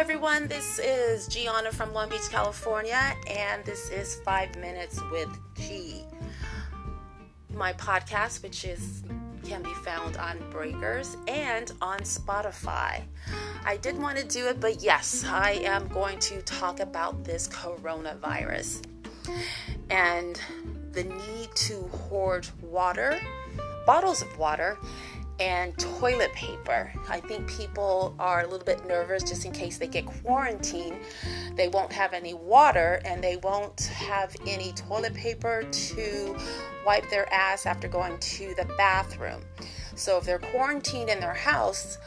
everyone. This is Gianna from Long Beach, California, and this is Five Minutes with G. My podcast, which is can be found on Breakers and on Spotify. I did want to do it, but yes, I am going to talk about this coronavirus and the need to hoard water, bottles of water, and toilet paper. I think people are a little bit nervous just in case they get quarantined. They won't have any water and they won't have any toilet paper to wipe their ass after going to the bathroom. So if they're quarantined in their house,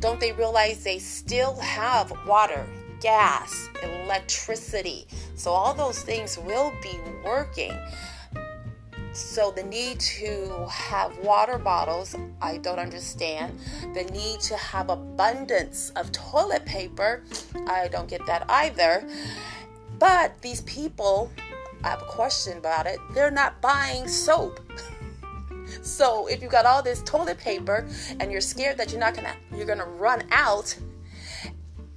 don't they realize they still have water, gas, electricity? So all those things will be working. So, the need to have water bottles, I don't understand. The need to have abundance of toilet paper, I don't get that either. But these people, I have a question about it, they're not buying soap. so, if you got all this toilet paper and you're scared that you're not gonna you're gonna run out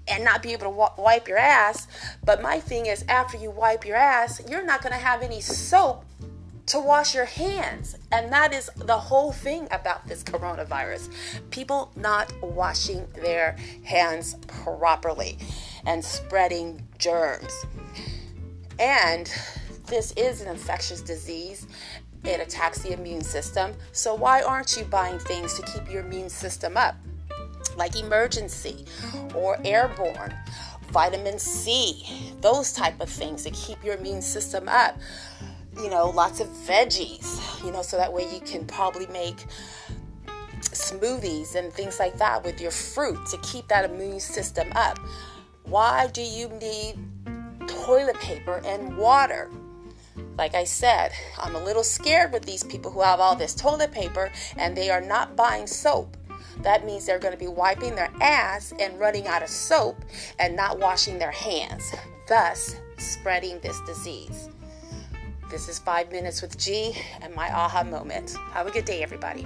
and not be able to w- wipe your ass, but my thing is after you wipe your ass, you're not gonna have any soap to wash your hands. And that is the whole thing about this coronavirus. People not washing their hands properly and spreading germs. And this is an infectious disease. It attacks the immune system. So why aren't you buying things to keep your immune system up? Like Emergen-C or airborne, vitamin C, those type of things to keep your immune system up you know, lots of veggies, you know, so that way you can probably make smoothies and things like that with your fruit to keep that immune system up. Why do you need toilet paper and water? Like I said, I'm a little scared with these people who have all this toilet paper and they are not buying soap. That means they're going to be wiping their ass and running out of soap and not washing their hands, thus spreading this disease. This is Five Minutes with G and my aha moment. Have a good day, everybody.